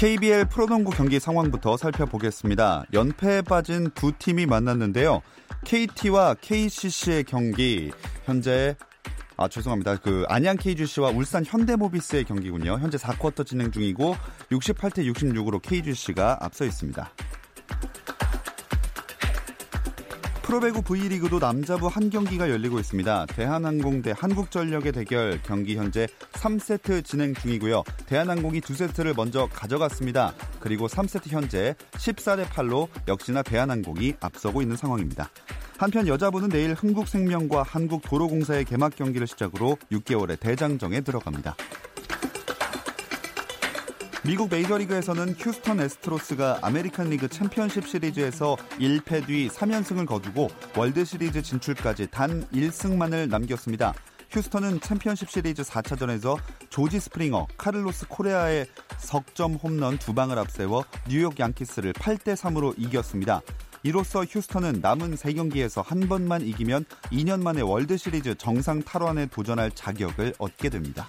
KBL 프로농구 경기 상황부터 살펴보겠습니다. 연패에 빠진 두 팀이 만났는데요. KT와 KCC의 경기 현재 아 죄송합니다. 그 안양 KGC와 울산 현대모비스의 경기군요. 현재 4쿼터 진행 중이고 68대 66으로 KGC가 앞서 있습니다. 프로배구 V리그도 남자부 한 경기가 열리고 있습니다. 대한항공 대 한국전력의 대결 경기 현재 3세트 진행 중이고요. 대한항공이 2세트를 먼저 가져갔습니다. 그리고 3세트 현재 14대 8로 역시나 대한항공이 앞서고 있는 상황입니다. 한편 여자부는 내일 흥국생명과 한국도로공사의 개막 경기를 시작으로 6개월의 대장정에 들어갑니다. 미국 메이저리그에서는 휴스턴 애스트로스가 아메리칸 리그 챔피언십 시리즈에서 1패 뒤 3연승을 거두고 월드 시리즈 진출까지 단 1승만을 남겼습니다. 휴스턴은 챔피언십 시리즈 4차전에서 조지 스프링어, 카를로스 코레아의 석점 홈런 두 방을 앞세워 뉴욕 양키스를 8대 3으로 이겼습니다. 이로써 휴스턴은 남은 3경기에서 한 번만 이기면 2년 만에 월드 시리즈 정상 탈환에 도전할 자격을 얻게 됩니다.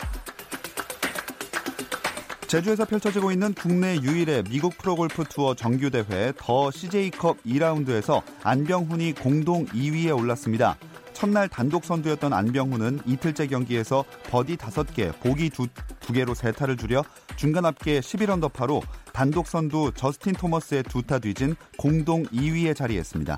제주에서 펼쳐지고 있는 국내 유일의 미국 프로골프 투어 정규대회 더 CJ컵 2라운드에서 안병훈이 공동 2위에 올랐습니다. 첫날 단독 선두였던 안병훈은 이틀째 경기에서 버디 5개, 보기 2, 2개로 세 타를 줄여 중간 합계 11언더파로 단독 선두 저스틴 토머스의 두 타 뒤진 공동 2위에 자리했습니다.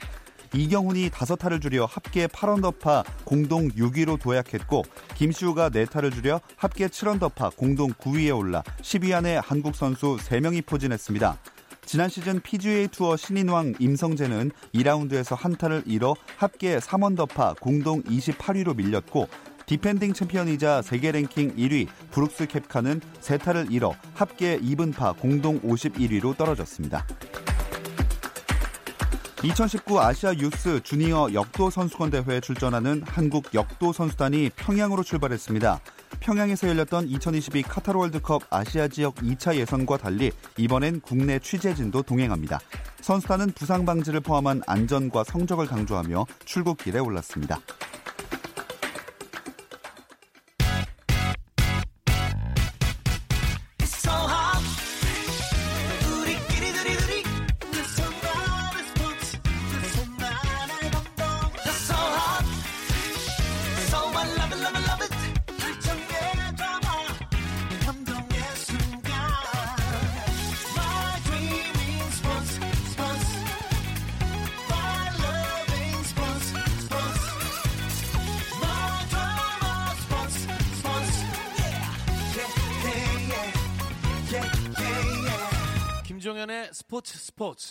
이경훈이 5타를 줄여 합계 8언더파 공동 6위로 도약했고 김시우가 4타를 줄여 합계 7언더파 공동 9위에 올라 10위 안에 한국 선수 3명이 포진했습니다. 지난 시즌 PGA 투어 신인왕 임성재는 2라운드에서 한 타를 잃어 합계 3언더파 공동 28위로 밀렸고 디펜딩 챔피언이자 세계 랭킹 1위 브룩스 켑카는 세 타를 잃어 합계 이븐파 공동 51위로 떨어졌습니다. 2019 아시아 유스 주니어 역도 선수권 대회에 출전하는 한국 역도 선수단이 평양으로 출발했습니다. 평양에서 열렸던 2022 카타르 월드컵 아시아 지역 2차 예선과 달리 이번엔 국내 취재진도 동행합니다. 선수단은 부상 방지를 포함한 안전과 성적을 강조하며 출국길에 올랐습니다. 김종현의 스포츠 스포츠.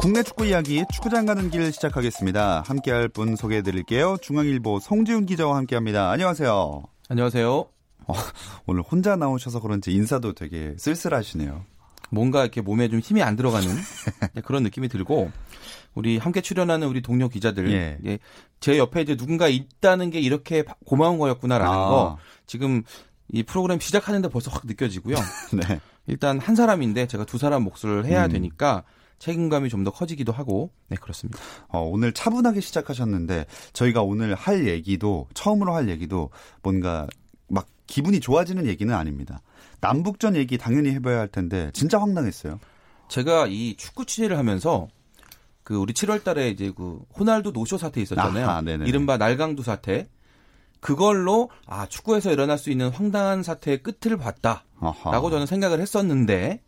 국내 축구 이야기 축구장 가는 길 시작하겠습니다. 함께할 분 소개해 드릴게요. 중앙일보 송지훈 기자와 함께합니다. 안녕하세요. 안녕하세요. 어, 오늘 혼자 나오셔서 그런지 인사도 되게 쓸쓸하시네요. 뭔가 이렇게 몸에 좀 힘이 안 들어가는 네, 그런 느낌이 들고 우리 함께 출연하는 우리 동료 기자들 예. 예, 제 옆에 이제 누군가 있다는 게 이렇게 고마운 거였구나라는 아. 거 지금 이 프로그램 시작하는데 벌써 확 느껴지고요. 네. 일단 한 사람인데 제가 두 사람 몫을 해야 음. 되니까 책임감이 좀 더 커지기도 하고 네 그렇습니다. 어, 오늘 차분하게 시작하셨는데 저희가 오늘 할 얘기도 처음으로 할 얘기도 뭔가 막 기분이 좋아지는 얘기는 아닙니다. 남북전 얘기 당연히 해봐야 할 텐데 진짜 황당했어요. 제가 이 축구 취재를 하면서 그 우리 7월 달에 이제 그 호날두 노쇼 사태 있었잖아요. 아하. 이른바 날강두 사태. 그걸로 아 축구에서 일어날 수 있는 황당한 사태의 끝을 봤다라고 아하. 저는 생각을 했었는데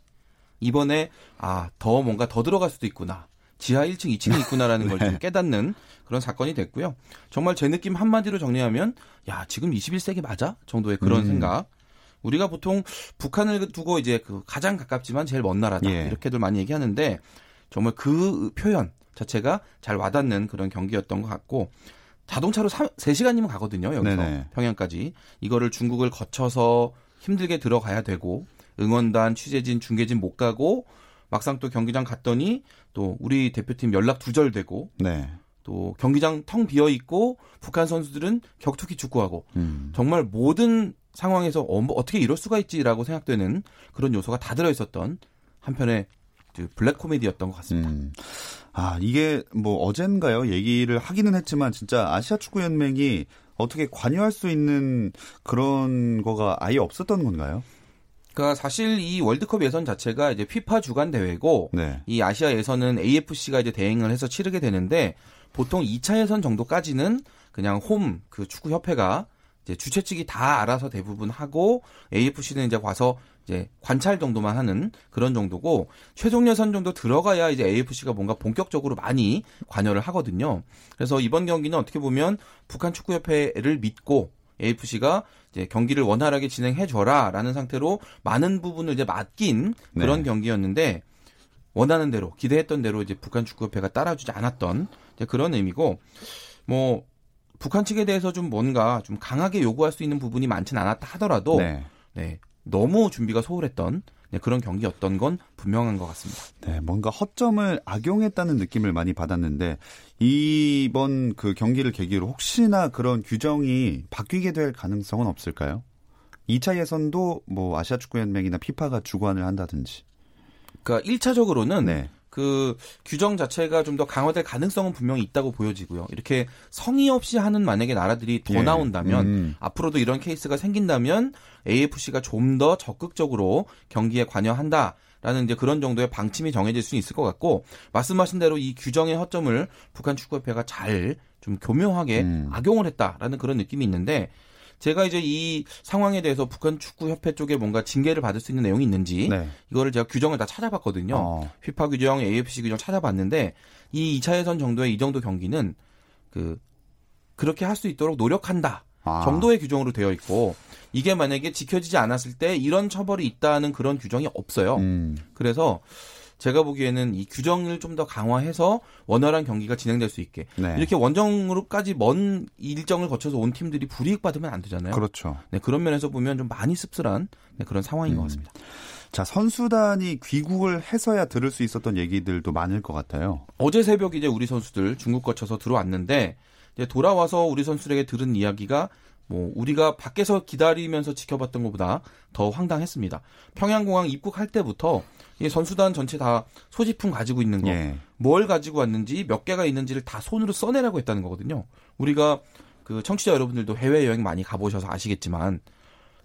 이번에 아 더 뭔가 더 들어갈 수도 있구나. 지하 1층, 2층이 있구나라는 걸 좀 깨닫는 그런 사건이 됐고요. 정말 제 느낌 한마디로 정리하면 야 지금 21세기 맞아 정도의 그런 음. 생각. 우리가 보통 북한을 두고 이제 그 가장 가깝지만 제일 먼 나라다 예. 이렇게들 많이 얘기하는데 정말 그 표현 자체가 잘 와닿는 그런 경기였던 것 같고 자동차로 3, 3시간이면 가거든요. 여기서 네네. 평양까지. 이거를 중국을 거쳐서 힘들게 들어가야 되고 응원단, 취재진, 중계진 못 가고 막상 또 경기장 갔더니 또 우리 대표팀 연락 두절되고 네. 또 경기장 텅 비어 있고 북한 선수들은 격투기 축구하고 음. 정말 모든 상황에서 어, 뭐 어떻게 이럴 수가 있지라고 생각되는 그런 요소가 다 들어 있었던 한편의 그 블랙 코미디였던 것 같습니다. 음. 아, 이게 뭐 어젠가요? 얘기를 하기는 했지만 진짜 아시아 축구 연맹이 어떻게 관여할 수 있는 그런 거가 아예 없었던 건가요? 그러니까 사실 이 월드컵 예선 자체가 이제 피파 주간 대회고 네. 이 아시아 예선은 AFC가 이제 대행을 해서 치르게 되는데 보통 2차 예선 정도까지는 그냥 홈 그 축구 협회가 이제 주최 측이 다 알아서 대부분 하고 AFC는 이제 와서 이제 관찰 정도만 하는 그런 정도고 최종 예선 정도 들어가야 이제 AFC가 뭔가 본격적으로 많이 관여를 하거든요. 그래서 이번 경기는 어떻게 보면 북한 축구 협회를 믿고 AFC가 이제 경기를 원활하게 진행해 줘라라는 상태로 많은 부분을 이제 맡긴 그런 네. 경기였는데 원하는 대로 기대했던 대로 이제 북한 축구협회가 따라주지 않았던 이제 그런 의미고 뭐 북한 측에 대해서 좀 뭔가 좀 강하게 요구할 수 있는 부분이 많진 않았다 하더라도 네. 네, 너무 준비가 소홀했던 네, 그런 경기였던 건 분명한 것 같습니다. 네, 뭔가 허점을 악용했다는 느낌을 많이 받았는데 이번 그 경기를 계기로 혹시나 그런 규정이 바뀌게 될 가능성은 없을까요? 2차 예선도 뭐 아시아 축구 연맹이나 피파가 주관을 한다든지. 그러니까 1차적으로는 네. 그 규정 자체가 좀 더 강화될 가능성은 분명히 있다고 보여지고요. 이렇게 성의 없이 하는 만약에 나라들이 더 예. 나온다면 음. 앞으로도 이런 케이스가 생긴다면 AFC가 좀 더 적극적으로 경기에 관여한다 라는 이제 그런 정도의 방침이 정해질 수 있을 것 같고 말씀하신 대로 이 규정의 허점을 북한 축구협회가 잘 좀 교묘하게 음. 악용을 했다라는 그런 느낌이 있는데 제가 이제 이 상황에 대해서 북한 축구 협회 쪽에 뭔가 징계를 받을 수 있는 내용이 있는지 네. 이거를 제가 규정을 다 찾아봤거든요. 어. 피파 규정, AFC 규정 찾아봤는데 이 2차 예선 정도의 이 정도 경기는 그 그렇게 할 수 있도록 노력한다. 아. 정도의 규정으로 되어 있고 이게 만약에 지켜지지 않았을 때 이런 처벌이 있다는 그런 규정이 없어요. 음. 그래서 제가 보기에는 이 규정을 좀 더 강화해서 원활한 경기가 진행될 수 있게 네. 이렇게 원정으로까지 먼 일정을 거쳐서 온 팀들이 불이익 받으면 안 되잖아요. 그렇죠. 네, 그런 면에서 보면 좀 많이 씁쓸한 네, 그런 상황인 것 음. 같습니다. 자, 선수단이 귀국을 해서야 들을 수 있었던 얘기들도 많을 것 같아요. 어제 새벽 이제 우리 선수들 중국 거쳐서 들어왔는데 이제 돌아와서 우리 선수들에게 들은 이야기가 뭐 우리가 밖에서 기다리면서 지켜봤던 것보다 더 황당했습니다. 평양공항 입국할 때부터 이 선수단 전체 다 소지품 가지고 있는 거, 예. 뭘 가지고 왔는지 몇 개가 있는지를 다 손으로 써내라고 했다는 거거든요. 우리가 그 청취자 여러분들도 해외 여행 많이 가보셔서 아시겠지만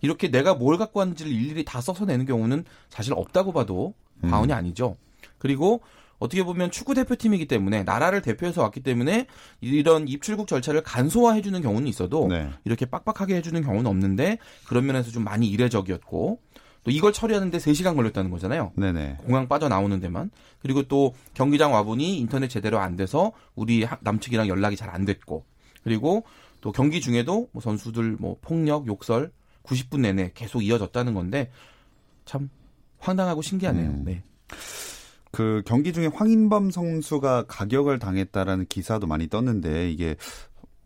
이렇게 내가 뭘 갖고 왔는지를 일일이 다 써서 내는 경우는 사실 없다고 봐도 음. 과언이 아니죠. 그리고 어떻게 보면 축구 대표팀이기 때문에 나라를 대표해서 왔기 때문에 이런 입출국 절차를 간소화해 주는 경우는 있어도 네. 이렇게 빡빡하게 해 주는 경우는 없는데 그런 면에서 좀 많이 이례적이었고 또 이걸 처리하는데 3시간 걸렸다는 거잖아요. 네네. 공항 빠져나오는 데만. 그리고 또 경기장 와보니 인터넷 제대로 안 돼서 우리 하- 남측이랑 연락이 잘 안 됐고. 그리고 또 경기 중에도 뭐 선수들 뭐 폭력, 욕설 90분 내내 계속 이어졌다는 건데 참 황당하고 신기하네요. 음. 네. 그 경기 중에 황인범 선수가 가격을 당했다라는 기사도 많이 떴는데 이게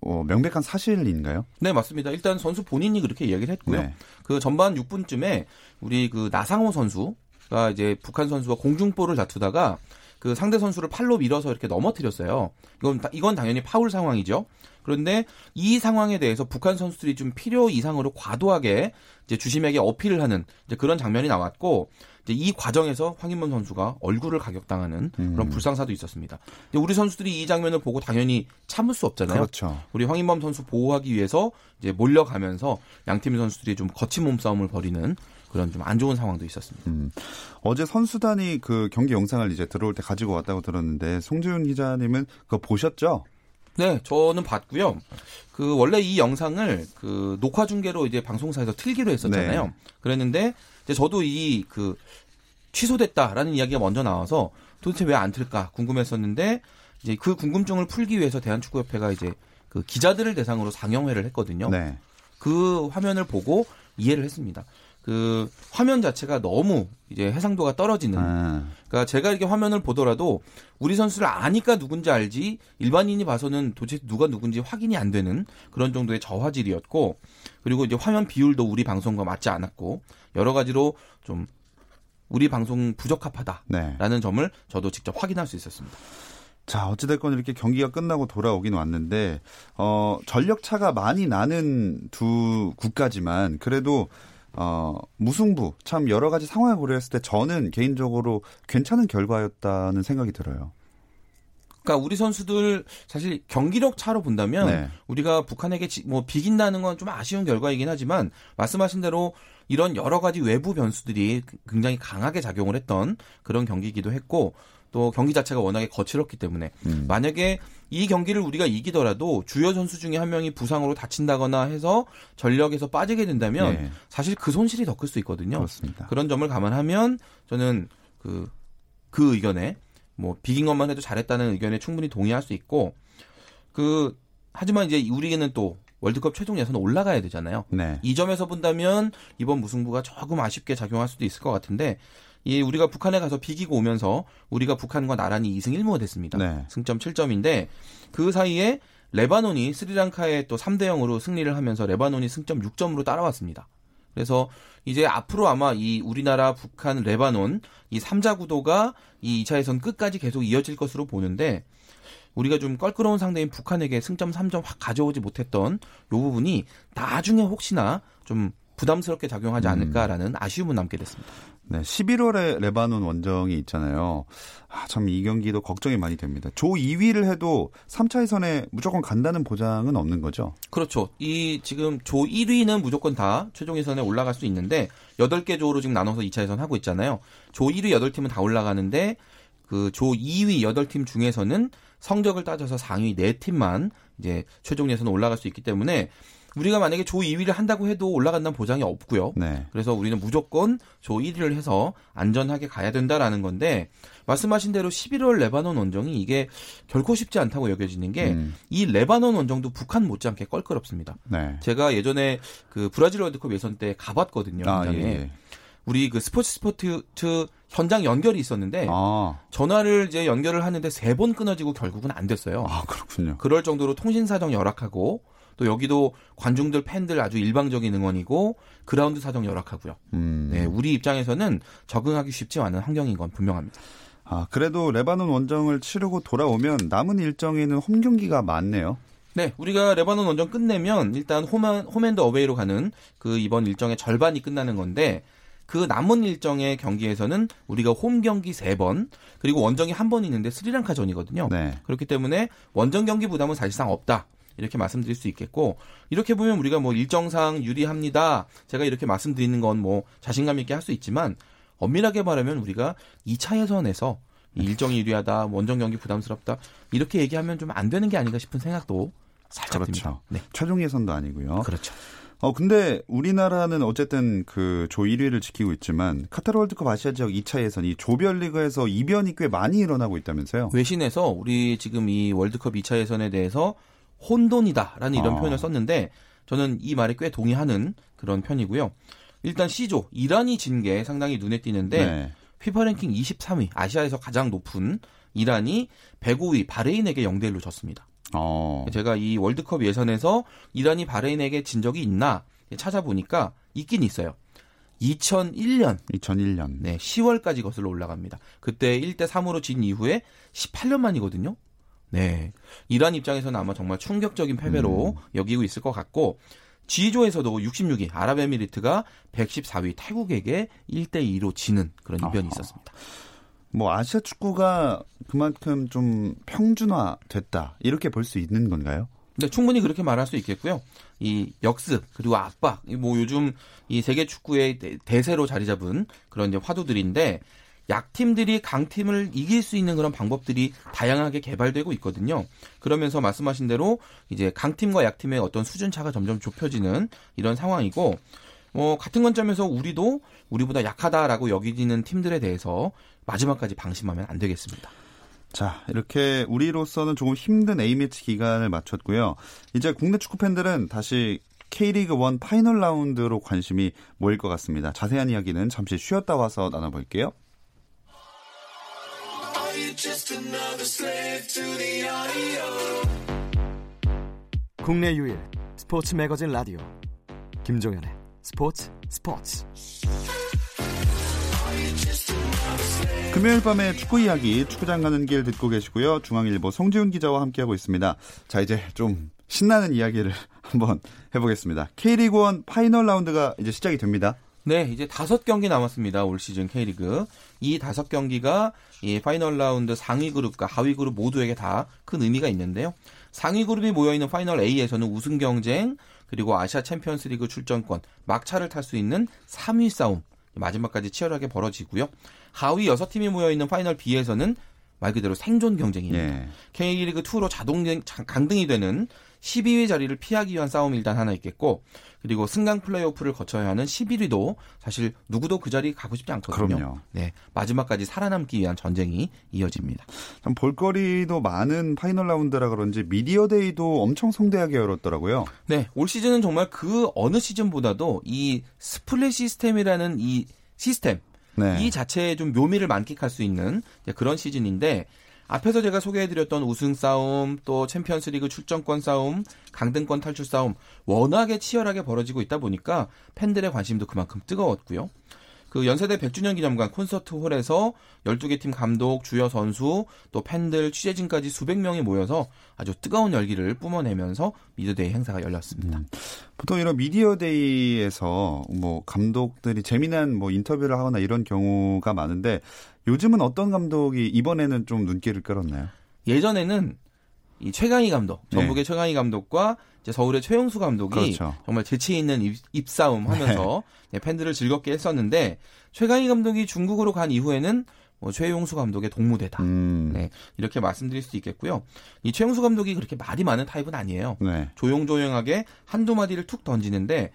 어, 명백한 사실인가요? 네, 맞습니다. 일단 선수 본인이 그렇게 이야기를 했고요. 네. 그 전반 6분쯤에 우리 그 나상호 선수가 이제 북한 선수와 공중볼을 다투다가 그 상대 선수를 팔로 밀어서 이렇게 넘어뜨렸어요. 이건 다- 이건 당연히 파울 상황이죠. 그런데 이 상황에 대해서 북한 선수들이 좀 필요 이상으로 과도하게 이제 주심에게 어필을 하는 그런 장면이 나왔고 이 과정에서 황인범 선수가 얼굴을 가격당하는 그런 음. 불상사도 있었습니다. 우리 선수들이 이 장면을 보고 당연히 참을 수 없잖아요. 그렇죠. 우리 황인범 선수 보호하기 위해서 이제 몰려가면서 양팀 선수들이 좀 거친 몸싸움을 벌이는 그런 좀 안 좋은 상황도 있었습니다. 음. 어제 선수단이 그 경기 영상을 이제 들어올 때 가지고 왔다고 들었는데 송지훈 기자님은 그거 보셨죠? 네, 저는 봤고요. 그 원래 이 영상을 그 녹화 중계로 이제 방송사에서 틀기로 했었잖아요. 네. 그랬는데 이제 저도 이 그 취소됐다라는 이야기가 먼저 나와서 도대체 왜 안 틀까 궁금했었는데 이제 그 궁금증을 풀기 위해서 대한축구협회가 이제 그 기자들을 대상으로 상영회를 했거든요. 네. 그 화면을 보고 이해를 했습니다. 그 화면 자체가 너무 이제 해상도가 떨어지는. 아, 그러니까 제가 이렇게 화면을 보더라도 우리 선수를 아니까 누군지 알지 일반인이 봐서는 도대체 누가 누군지 확인이 안 되는 그런 정도의 저화질이었고 그리고 이제 화면 비율도 우리 방송과 맞지 않았고 여러 가지로 좀 우리 방송 부적합하다라는 네. 점을 저도 직접 확인할 수 있었습니다. 자, 어찌됐건 이렇게 경기가 끝나고 돌아오긴 왔는데, 어, 전력 차가 많이 나는 두 국가지만, 그래도, 어, 무승부, 참 여러 가지 상황을 고려했을 때 저는 개인적으로 괜찮은 결과였다는 생각이 들어요. 그러니까 우리 선수들 사실 경기력 차로 본다면 네. 우리가 북한에게 지- 뭐 비긴다는 건 좀 아쉬운 결과이긴 하지만 말씀하신 대로 이런 여러 가지 외부 변수들이 굉장히 강하게 작용을 했던 그런 경기이기도 했고 또 경기 자체가 워낙에 거칠었기 때문에 음. 만약에 이 경기를 우리가 이기더라도 주요 선수 중에 한 명이 부상으로 다친다거나 해서 전력에서 빠지게 된다면 네. 사실 그 손실이 더 클 수 있거든요. 그렇습니다. 그런 점을 감안하면 저는 그, 그 의견에 뭐 비긴 것만 해도 잘했다는 의견에 충분히 동의할 수 있고 그 하지만 이제 우리는 또 월드컵 최종 예선 올라가야 되잖아요. 네. 이 점에서 본다면 이번 무승부가 조금 아쉽게 작용할 수도 있을 것 같은데 이 우리가 북한에 가서 비기고 오면서 우리가 북한과 나란히 2승 1무가 됐습니다. 네. 승점 7점인데 그 사이에 레바논이 스리랑카에 또 3대 0으로 승리를 하면서 레바논이 승점 6점으로 따라왔습니다. 그래서 이제 앞으로 아마 이 우리나라, 북한, 레바논 이 3자 구도가 이 2차 예선 끝까지 계속 이어질 것으로 보는데 우리가 좀 껄끄러운 상대인 북한에게 승점 3점 확 가져오지 못했던 요 부분이 나중에 혹시나 좀 부담스럽게 작용하지 않을까라는 아쉬움은 남게 됐습니다. 네. 11월에 레바논 원정이 있잖아요. 아, 참 이 경기도 걱정이 많이 됩니다. 조 2위를 해도 3차 예선에 무조건 간다는 보장은 없는 거죠. 그렇죠. 이 지금 조 1위는 무조건 다 최종 예선에 올라갈 수 있는데 8개 조로 지금 나눠서 2차 예선 하고 있잖아요. 조 1위 8팀은 다 올라가는데 그 조 2위 8팀 중에서는 성적을 따져서 상위 4팀만 이제 최종 예선에 올라갈 수 있기 때문에 우리가 만약에 조 2위를 한다고 해도 올라간다는 보장이 없고요. 네. 그래서 우리는 무조건 조 1위를 해서 안전하게 가야 된다라는 건데 말씀하신 대로 11월 레바논 원정이 이게 결코 쉽지 않다고 여겨지는 게이 음. 레바논 원정도 북한 못지않게 껄끄럽습니다. 네. 제가 예전에 그 브라질 월드컵 예선 때 가봤거든요. 아, 예. 현장에. 예. 우리 그 스포츠 스포츠 현장 연결이 있었는데 아, 전화를 이제 연결을 하는데 세 번 끊어지고 결국은 안 됐어요. 아, 그렇군요. 그럴 정도로 통신 사정 열악하고 또 여기도 관중들 팬들 아주 일방적인 응원이고 그라운드 사정 열악하고요. 음. 네, 우리 입장에서는 적응하기 쉽지 않은 환경인 건 분명합니다. 아, 그래도 레바논 원정을 치르고 돌아오면 남은 일정에는 홈 경기가 많네요. 네, 우리가 레바논 원정 끝내면 일단 홈, 홈앤드 어웨이로 가는 그 이번 일정의 절반이 끝나는 건데 그 남은 일정의 경기에서는 우리가 홈 경기 3번 그리고 원정이 한 번 있는데 스리랑카전이거든요. 네. 그렇기 때문에 원정 경기 부담은 사실상 없다. 이렇게 말씀드릴 수 있겠고 이렇게 보면 우리가 뭐 일정상 유리합니다. 제가 이렇게 말씀드리는 건 뭐 자신감 있게 할 수 있지만 엄밀하게 말하면 우리가 2차 예선에서 이 일정이 유리하다, 원정 경기 부담스럽다 이렇게 얘기하면 좀 안 되는 게 아닌가 싶은 생각도 살짝 듭니다. 그렇죠. 네, 최종 예선도 아니고요. 그렇죠. 어, 근데 우리나라는 어쨌든 그 조 1위를 지키고 있지만 카타르 월드컵 아시아 지역 2차 예선 이 조별리그에서 이변이 꽤 많이 일어나고 있다면서요? 외신에서 우리 지금 이 월드컵 2차 예선에 대해서 혼돈이다라는 이런 아. 표현을 썼는데 저는 이 말에 꽤 동의하는 그런 편이고요. 일단 C조 이란이 진 게 상당히 눈에 띄는데 네. 피파 랭킹 23위 아시아에서 가장 높은 이란이 105위 바레인에게 0대 1로 졌습니다. 어. 제가 이 월드컵 예선에서 이란이 바레인에게 진 적이 있나 찾아보니까 있긴 있어요. 2001년 2001년. 네, 10월까지 거슬러 올라갑니다. 그때 1대 3으로 진 이후에 18년 만이거든요. 네. 이란 입장에서는 아마 정말 충격적인 패배로 여기고 있을 것 같고 G조에서도 66위 아랍에미리트가 114위 태국에게 1대 2로 지는 그런 이변이 아하. 있었습니다. 뭐 아시아 축구가 그만큼 좀 평준화 됐다. 이렇게 볼 수 있는 건가요? 네, 충분히 그렇게 말할 수 있겠고요. 이 역습 그리고 압박, 이뭐 요즘 이 세계 축구의 대- 대세로 자리 잡은 그런 이제 화두들인데 약팀들이 강팀을 이길 수 있는 그런 방법들이 다양하게 개발되고 있거든요. 그러면서 말씀하신 대로 이제 강팀과 약팀의 어떤 수준 차가 점점 좁혀지는 이런 상황이고 뭐 같은 관점에서 우리도 우리보다 약하다라고 여기지는 팀들에 대해서 마지막까지 방심하면 안 되겠습니다. 자, 이렇게 우리로서는 조금 힘든 A매치 기간을 마쳤고요. 이제 국내 축구 팬들은 다시 K리그 1 파이널 라운드로 관심이 모일 것 같습니다. 자세한 이야기는 잠시 쉬었다 와서 나눠볼게요. 국내 유일 스포츠 매거진 라디오 김종현의 스포츠 스포츠 금요일 밤에 축구 이야기 축구장 가는 길 듣고 계시고요. 중앙일보 송지훈 기자와 함께하고 있습니다. 자 이제 좀 신나는 이야기를 한번 해보겠습니다. K리그 1 파이널 라운드가 이제 시작이 됩니다. 네, 이제 다섯 경기 남았습니다. 올 시즌 K리그. 이 다섯 경기가 이 파이널 라운드 상위 그룹과 하위 그룹 모두에게 다 큰 의미가 있는데요. 상위 그룹이 모여 있는 파이널 A에서는 우승 경쟁 그리고 아시아 챔피언스 리그 출전권 막차를 탈 수 있는 3위 싸움 마지막까지 치열하게 벌어지고요. 하위 6팀이 모여 있는 파이널 B에서는 말 그대로 생존 경쟁입니다. 예. K리그 2로 자동 강등이 되는 12위 자리를 피하기 위한 싸움이 일단 하나 있겠고 그리고 승강 플레이오프를 거쳐야 하는 11위도 사실 누구도 그 자리 가고 싶지 않거든요. 그럼요. 네, 마지막까지 살아남기 위한 전쟁이 이어집니다. 참 볼거리도 많은 파이널 라운드라 그런지 미디어 데이도 엄청 성대하게 열었더라고요. 네, 올 시즌은 정말 그 어느 시즌보다도 이 스플릿 시스템이라는 이 시스템 네. 이 자체의 좀 묘미를 만끽할 수 있는 그런 시즌인데 앞에서 제가 소개해드렸던 우승 싸움, 또 챔피언스리그 출전권 싸움, 강등권 탈출 싸움 워낙에 치열하게 벌어지고 있다 보니까 팬들의 관심도 그만큼 뜨거웠고요. 그 연세대 100주년 기념관 콘서트 홀에서 12개 팀 감독, 주요 선수, 또 팬들, 취재진까지 수백 명이 모여서 아주 뜨거운 열기를 뿜어내면서 미디어 데이 행사가 열렸습니다. 음. 보통 이런 미디어 데이에서 뭐 감독들이 재미난 뭐 인터뷰를 하거나 이런 경우가 많은데 요즘은 어떤 감독이 이번에는 좀 눈길을 끌었나요? 예전에는 이 최강희 감독, 전북의 네. 최강희 감독과 이제 서울의 최용수 감독이 그렇죠. 정말 재치 있는 입, 입싸움 하면서 네. 팬들을 즐겁게 했었는데 최강희 감독이 중국으로 간 이후에는 뭐 최용수 감독의 동무대다. 음. 네, 이렇게 말씀드릴 수 있겠고요. 이 최용수 감독이 그렇게 말이 많은 타입은 아니에요. 네. 조용조용하게 한두 마디를 툭 던지는데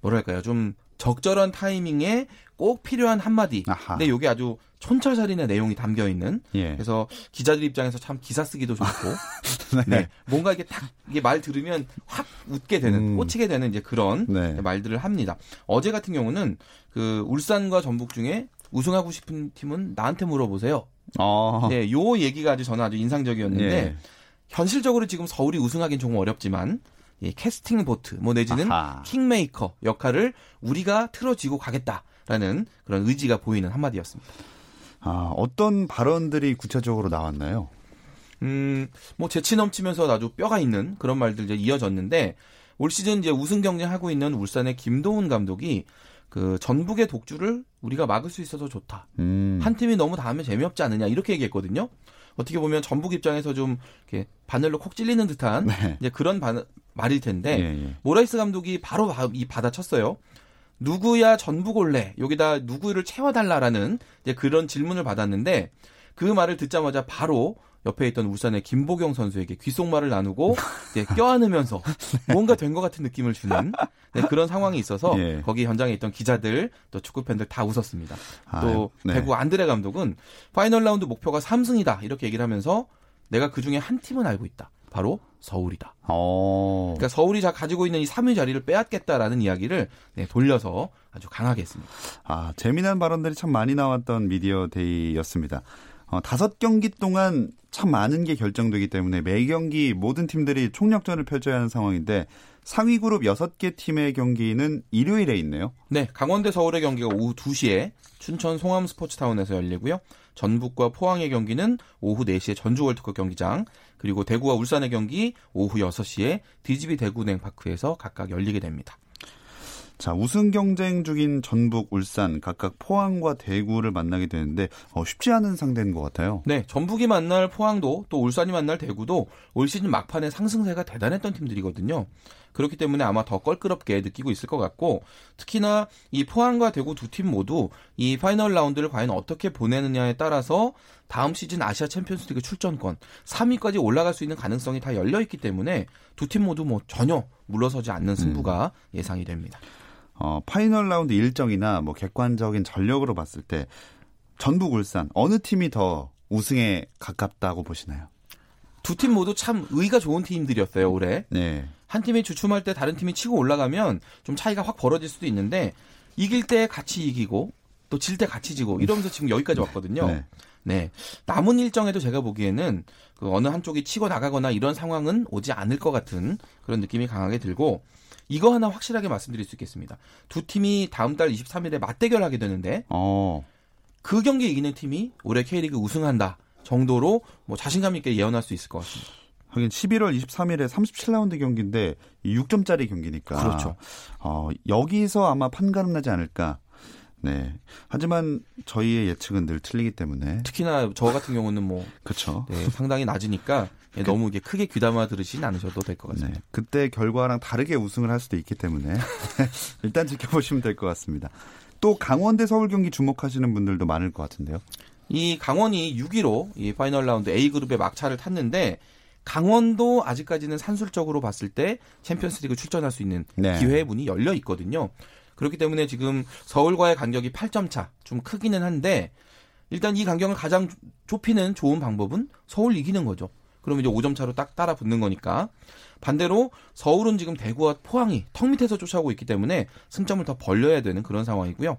뭐랄까요? 좀 적절한 타이밍에 꼭 필요한 한마디. 아하. 근데 이게 아주 촌철살인의 내용이 담겨 있는. 예. 그래서 기자들 입장에서 참 기사 쓰기도 좋고. 네. 네. 뭔가 이게 딱 이게 말 들으면 확 웃게 되는, 음. 꽂히게 되는 이제 그런 네. 말들을 합니다. 어제 같은 경우는 그 울산과 전북 중에 우승하고 싶은 팀은 나한테 물어보세요. 어. 네, 요 얘기가 아주 저는 아주 인상적이었는데 예. 현실적으로 지금 서울이 우승하기는 조금 어렵지만 이 캐스팅 보트 뭐 내지는 아하. 킹메이커 역할을 우리가 틀어지고 가겠다 라는 그런 의지가 보이는 한마디였습니다. 아, 어떤 발언들이 구체적으로 나왔나요? 음, 뭐 재치 넘치면서 아주 뼈가 있는 그런 말들 이제 이어졌는데 올 시즌 이제 우승 경쟁하고 있는 울산의 김도훈 감독이 그 전북의 독주를 우리가 막을 수 있어서 좋다. 음. 한 팀이 너무 다하면 재미없지 않느냐 이렇게 얘기했거든요. 어떻게 보면 전북 입장에서 좀 이렇게 바늘로 콕 찔리는 듯한 네. 이제 그런 바, 말일 텐데 예, 예. 모라이스 감독이 바로 바, 이 받아쳤어요. 누구야 전북 올래? 여기다 누구를 채워달라라는 그런 질문을 받았는데 그 말을 듣자마자 바로 옆에 있던 울산의 김보경 선수에게 귓속말을 나누고 껴안으면서 뭔가 된 것 같은 느낌을 주는 네, 그런 상황이 있어서 예. 거기 현장에 있던 기자들 또 축구 팬들 다 웃었습니다. 아, 또 네. 대구 안드레 감독은 파이널 라운드 목표가 3승이다 이렇게 얘기를 하면서 내가 그 중에 한 팀은 알고 있다. 바로 서울이다. 어. 그러니까 서울이 자 가지고 있는 이 3위 자리를 빼앗겠다라는 이야기를 네, 돌려서 아주 강하게 했습니다. 아, 재미난 발언들이 참 많이 나왔던 미디어 데이였습니다. 어, 다섯 경기 동안 참 많은 게 결정되기 때문에 매 경기 모든 팀들이 총력전을 펼쳐야 하는 상황인데 상위 그룹 6개 팀의 경기는 일요일에 있네요. 네, 강원 대 서울의 경기가 오후 2시에 춘천 송암 스포츠타운에서 열리고요. 전북과 포항의 경기는 오후 4시에 전주 월드컵 경기장, 그리고 대구와 울산의 경기 오후 6시에 DGB 대구은행 파크에서 각각 열리게 됩니다. 자, 우승 경쟁 중인 전북, 울산 각각 포항과 대구를 만나게 되는데 어, 쉽지 않은 상대인 것 같아요. 네, 전북이 만날 포항도 또 울산이 만날 대구도 올 시즌 막판에 상승세가 대단했던 팀들이거든요. 그렇기 때문에 아마 더 껄끄럽게 느끼고 있을 것 같고 특히나 이 포항과 대구 두 팀 모두 이 파이널 라운드를 과연 어떻게 보내느냐에 따라서 다음 시즌 아시아 챔피언스리그 출전권 3위까지 올라갈 수 있는 가능성이 다 열려 있기 때문에 두 팀 모두 뭐 전혀 물러서지 않는 승부가 예상이 됩니다. 어, 파이널 라운드 일정이나 뭐 객관적인 전력으로 봤을 때 전북, 울산 어느 팀이 더 우승에 가깝다고 보시나요? 두 팀 모두 참 의가 좋은 팀들이었어요 올해. 네. 한 팀이 주춤할 때 다른 팀이 치고 올라가면 좀 차이가 확 벌어질 수도 있는데 이길 때 같이 이기고 또 질 때 같이 지고 이러면서 지금 여기까지 왔거든요. 네. 네. 남은 일정에도 제가 보기에는 그 어느 한쪽이 치고 나가거나 이런 상황은 오지 않을 것 같은 그런 느낌이 강하게 들고 이거 하나 확실하게 말씀드릴 수 있겠습니다. 두 팀이 다음 달 23일에 맞대결하게 되는데 어. 그 경기 이기는 팀이 올해 K리그 우승한다 정도로 뭐 자신감 있게 예언할 수 있을 것 같습니다. 하긴 11월 23일에 37라운드 경기인데 6점짜리 경기니까. 그렇죠. 어, 여기서 아마 판가름 나지 않을까. 네. 하지만 저희의 예측은 늘 틀리기 때문에. 특히나 저 같은 경우는 뭐 그렇죠. 네, 상당히 낮으니까 예, 너무 이게 크게 귀담아 들으시진 않으셔도 될 것 같습니다. 네. 그때 결과랑 다르게 우승을 할 수도 있기 때문에 일단 지켜보시면 될 것 같습니다. 또 강원 대 서울 경기 주목하시는 분들도 많을 것 같은데요. 이 강원이 6위로 이 파이널 라운드 A 그룹의 막차를 탔는데 강원도 아직까지는 산술적으로 봤을 때 챔피언스리그 출전할 수 있는 네. 기회의 문이 열려 있거든요. 그렇기 때문에 지금 서울과의 간격이 8점 차, 좀 크기는 한데 일단 이 간격을 가장 좁히는 좋은 방법은 서울 이기는 거죠. 그러면 이제 5점 차로 딱 따라 붙는 거니까. 반대로 서울은 지금 대구와 포항이 턱 밑에서 쫓아오고 있기 때문에 승점을 더 벌려야 되는 그런 상황이고요.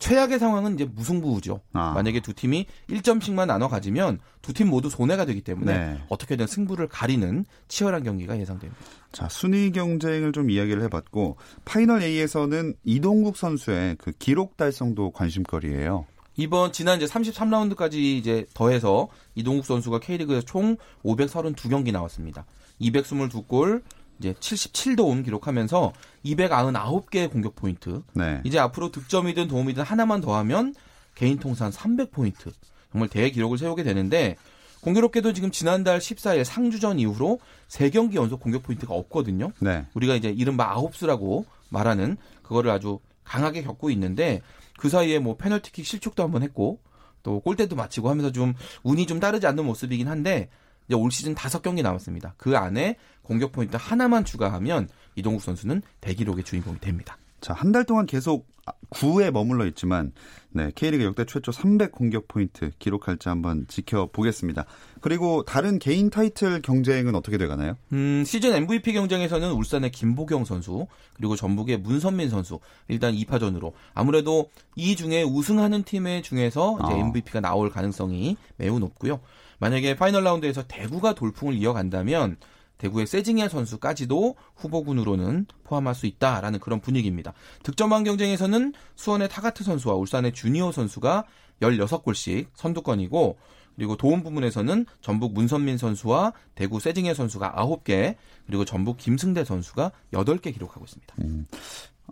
최악의 상황은 이제 무승부죠. 아. 만약에 두 팀이 1점씩만 나눠 가지면 두 팀 모두 손해가 되기 때문에 네. 어떻게든 승부를 가리는 치열한 경기가 예상됩니다. 자, 순위 경쟁을 좀 이야기를 해봤고 파이널 A에서는 이동국 선수의 그 기록 달성도 관심거리예요. 이번 지난 이제 33라운드까지 이제 더해서 이동국 선수가 K리그에서 총 532경기 나왔습니다. 222골, 이제 77도움 기록하면서 299개의 공격 포인트. 네. 이제 앞으로 득점이든 도움이든 하나만 더하면 개인 통산 300포인트. 정말 대기록을 세우게 되는데 공교롭게도 지금 지난달 14일 상주전 이후로 3경기 연속 공격 포인트가 없거든요. 네. 우리가 이제 이른바 아홉수라고 말하는 그거를 아주 강하게 겪고 있는데 그 사이에 뭐 페널티킥 실축도 한번 했고 또 골대도 맞히고 하면서 좀 운이 좀 따르지 않는 모습이긴 한데 이제 올 시즌 다섯 경기 남았습니다. 그 안에 공격 포인트 하나만 추가하면 이동국 선수는 대기록의 주인공이 됩니다. 자, 한 달 동안 계속 9에 머물러 있지만 네, K리그 역대 최초 300 공격 포인트 기록할지 한번 지켜보겠습니다. 그리고 다른 개인 타이틀 경쟁은 어떻게 돼가나요? 음, 시즌 MVP 경쟁에서는 울산의 김보경 선수, 그리고 전북의 문선민 선수, 일단 2파전으로. 아무래도 이 중에 우승하는 팀의 중에서 이제 어. MVP가 나올 가능성이 매우 높고요. 만약에 파이널 라운드에서 대구가 돌풍을 이어간다면 대구의 세징야 선수까지도 후보군으로는 포함할 수 있다라는 그런 분위기입니다. 득점왕 경쟁에서는 수원의 타가트 선수와 울산의 주니어 선수가 16골씩 선두권이고 그리고 도움 부문에서는 전북 문선민 선수와 대구 세징야 선수가 9개 그리고 전북 김승대 선수가 8개 기록하고 있습니다.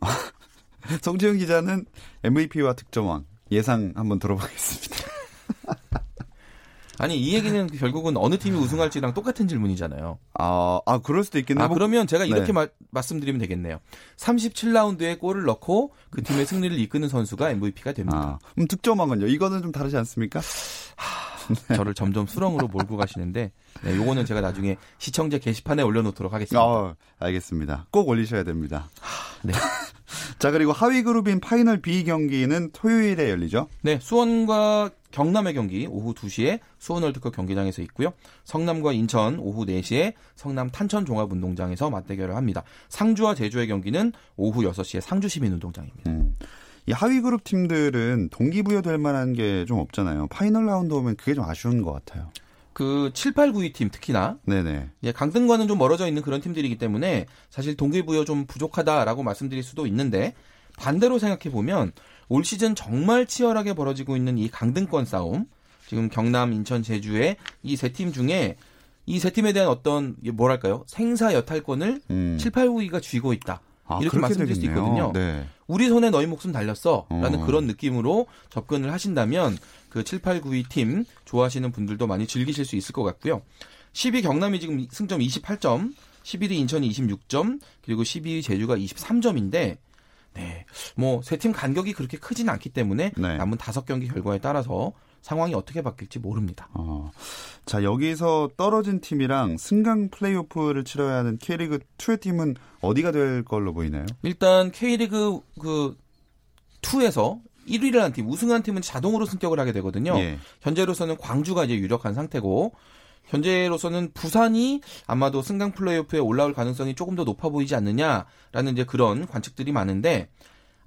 성지훈 기자는 MVP와 득점왕 예상 한번 들어보겠습니다. 아니 이 얘기는 결국은 어느 팀이 우승할지랑 똑같은 질문이잖아요. 아, 아 그럴 수도 있겠네요. 아 그러면 제가 이렇게 네. 마- 말씀드리면 되겠네요. 37라운드에 골을 넣고 그 팀의 승리를 이끄는 선수가 MVP가 됩니다. 아, 그럼 득점왕은요? 이거는 좀 다르지 않습니까? 저를 점점 수렁으로 몰고 가시는데 네, 요거는 제가 나중에 시청자 게시판에 올려놓도록 하겠습니다. 어, 알겠습니다. 꼭 올리셔야 됩니다. 네. 자, 그리고 하위 그룹인 파이널 B 경기는 토요일에 열리죠? 네, 수원과 경남의 경기 오후 2시에 수원 월드컵 경기장에서 있고요. 성남과 인천 오후 4시에 성남 탄천 종합운동장에서 맞대결을 합니다. 상주와 제주의 경기는 오후 6시에 상주 시민운동장입니다. 음. 이 하위 그룹 팀들은 동기부여 될 만한 게 좀 없잖아요. 파이널 라운드 오면 그게 좀 아쉬운 것 같아요. 그 7, 8, 9위 팀 특히나 네네. 예, 강등과는 좀 멀어져 있는 그런 팀들이기 때문에 사실 동기부여 좀 부족하다라고 말씀드릴 수도 있는데 반대로 생각해 보면 올 시즌 정말 치열하게 벌어지고 있는 이 강등권 싸움 지금 경남, 인천, 제주의 이 세 팀 중에 이 세 팀에 대한 어떤 뭐랄까요 생사 여탈권을 음. 7, 8, 9위가 쥐고 있다. 아, 이렇게 말씀드릴 수 되겠네요. 있거든요. 네. 우리 손에 너희 목숨 달렸어라는 어. 그런 느낌으로 접근을 하신다면 그 7, 8, 9위 팀 좋아하시는 분들도 많이 즐기실 수 있을 것 같고요. 10위 경남이 지금 승점 28점, 11위 인천이 26점, 그리고 12위 제주가 23점인데 네. 뭐 세 팀 간격이 그렇게 크진 않기 때문에 네. 남은 다섯 경기 결과에 따라서 상황이 어떻게 바뀔지 모릅니다. 어. 자, 여기서 떨어진 팀이랑 승강 플레이오프를 치러야 하는 K리그 2의 팀은 어디가 될 걸로 보이나요? 일단 K리그 그 2에서 1위를 한 팀, 우승한 팀은 자동으로 승격을 하게 되거든요. 예. 현재로서는 광주가 이제 유력한 상태고 현재로서는 부산이 아마도 승강 플레이오프에 올라올 가능성이 조금 더 높아 보이지 않느냐라는 이제 그런 관측들이 많은데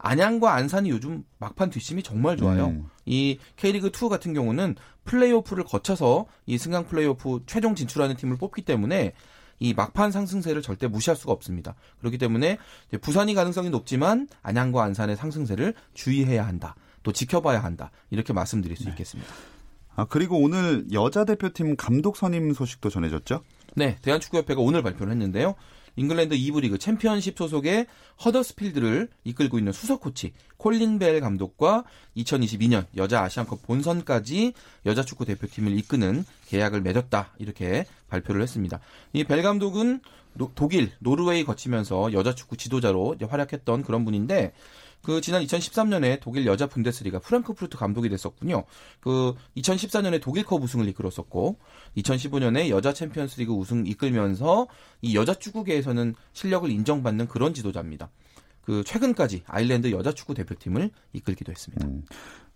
안양과 안산이 요즘 막판 뒷심이 정말 좋아요. 음. 이 K리그 2 같은 경우는 플레이오프를 거쳐서 이 승강 플레이오프 최종 진출하는 팀을 뽑기 때문에 이 막판 상승세를 절대 무시할 수가 없습니다. 그렇기 때문에 부산이 가능성이 높지만 안양과 안산의 상승세를 주의해야 한다. 또 지켜봐야 한다. 이렇게 말씀드릴 수 있겠습니다. 아, 그리고 오늘 여자 대표팀 감독 선임 소식도 전해졌죠? 네, 대한축구협회가 오늘 발표를 했는데요. 잉글랜드 2부 리그 챔피언십 소속의 허더스필드를 이끌고 있는 수석 코치 콜린 벨 감독과 2022년 여자 아시안컵 본선까지 여자 축구 대표팀을 이끄는 계약을 맺었다 이렇게 발표를 했습니다. 이 벨 감독은 노- 독일, 노르웨이 거치면서 여자 축구 지도자로 활약했던 그런 분인데 그 지난 2013년에 독일 여자 분데스리가 프랑크푸르트 감독이 됐었군요. 그 2014년에 독일컵 우승을 이끌었었고 2015년에 여자 챔피언스리그 우승 이끌면서 이 여자 축구계에서는 실력을 인정받는 그런 지도자입니다. 그 최근까지 아일랜드 여자 축구 대표팀을 이끌기도 했습니다. 음.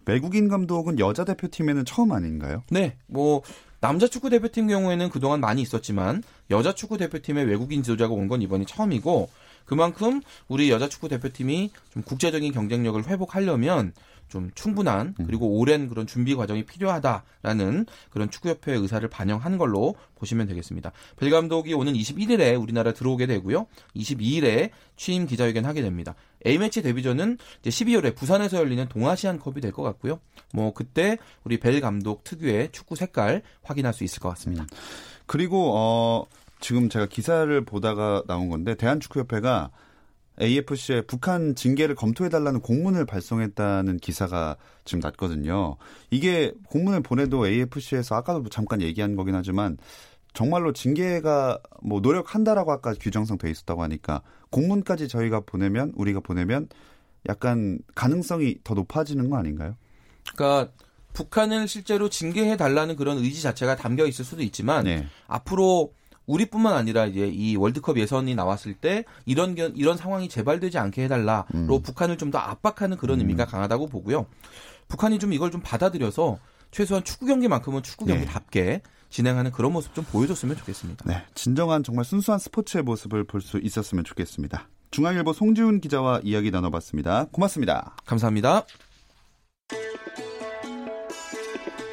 외국인 감독은 여자 대표팀에는 처음 아닌가요? 네, 뭐 남자 축구 대표팀 경우에는 그동안 많이 있었지만 여자 축구 대표팀에 외국인 지도자가 온 건 이번이 처음이고 그만큼 우리 여자 축구 대표팀이 좀 국제적인 경쟁력을 회복하려면 좀 충분한 그리고 오랜 그런 준비 과정이 필요하다라는 그런 축구협회의 의사를 반영한 걸로 보시면 되겠습니다. 벨 감독이 오는 21일에 우리나라 들어오게 되고요. 22일에 취임 기자회견 하게 됩니다. A매치 데뷔전은 이제 12월에 부산에서 열리는 동아시안컵이 될 것 같고요. 뭐 그때 우리 벨 감독 특유의 축구 색깔 확인할 수 있을 것 같습니다. 그리고 어 지금 제가 기사를 보다가 나온 건데 대한축구협회가 AFC에 북한 징계를 검토해달라는 공문을 발송했다는 기사가 지금 났거든요. 이게 공문을 보내도 AFC에서 아까도 뭐 잠깐 얘기한 거긴 하지만 정말로 징계가 뭐 노력한다라고 아까 규정상 돼 있었다고 하니까 공문까지 저희가 보내면 우리가 보내면 약간 가능성이 더 높아지는 거 아닌가요? 그러니까 북한을 실제로 징계해 달라는 그런 의지 자체가 담겨 있을 수도 있지만 네. 앞으로 우리뿐만 아니라 이제 이 월드컵 예선이 나왔을 때 이런 견- 이런 상황이 재발되지 않게 해달라로 음. 북한을 좀 더 압박하는 그런 의미가 강하다고 보고요. 북한이 좀 이걸 좀 받아들여서 최소한 축구 경기만큼은 축구 네. 경기답게 진행하는 그런 모습 좀 보여줬으면 좋겠습니다. 네, 진정한 정말 순수한 스포츠의 모습을 볼 수 있었으면 좋겠습니다. 중앙일보 송지훈 기자와 이야기 나눠봤습니다. 고맙습니다. 감사합니다.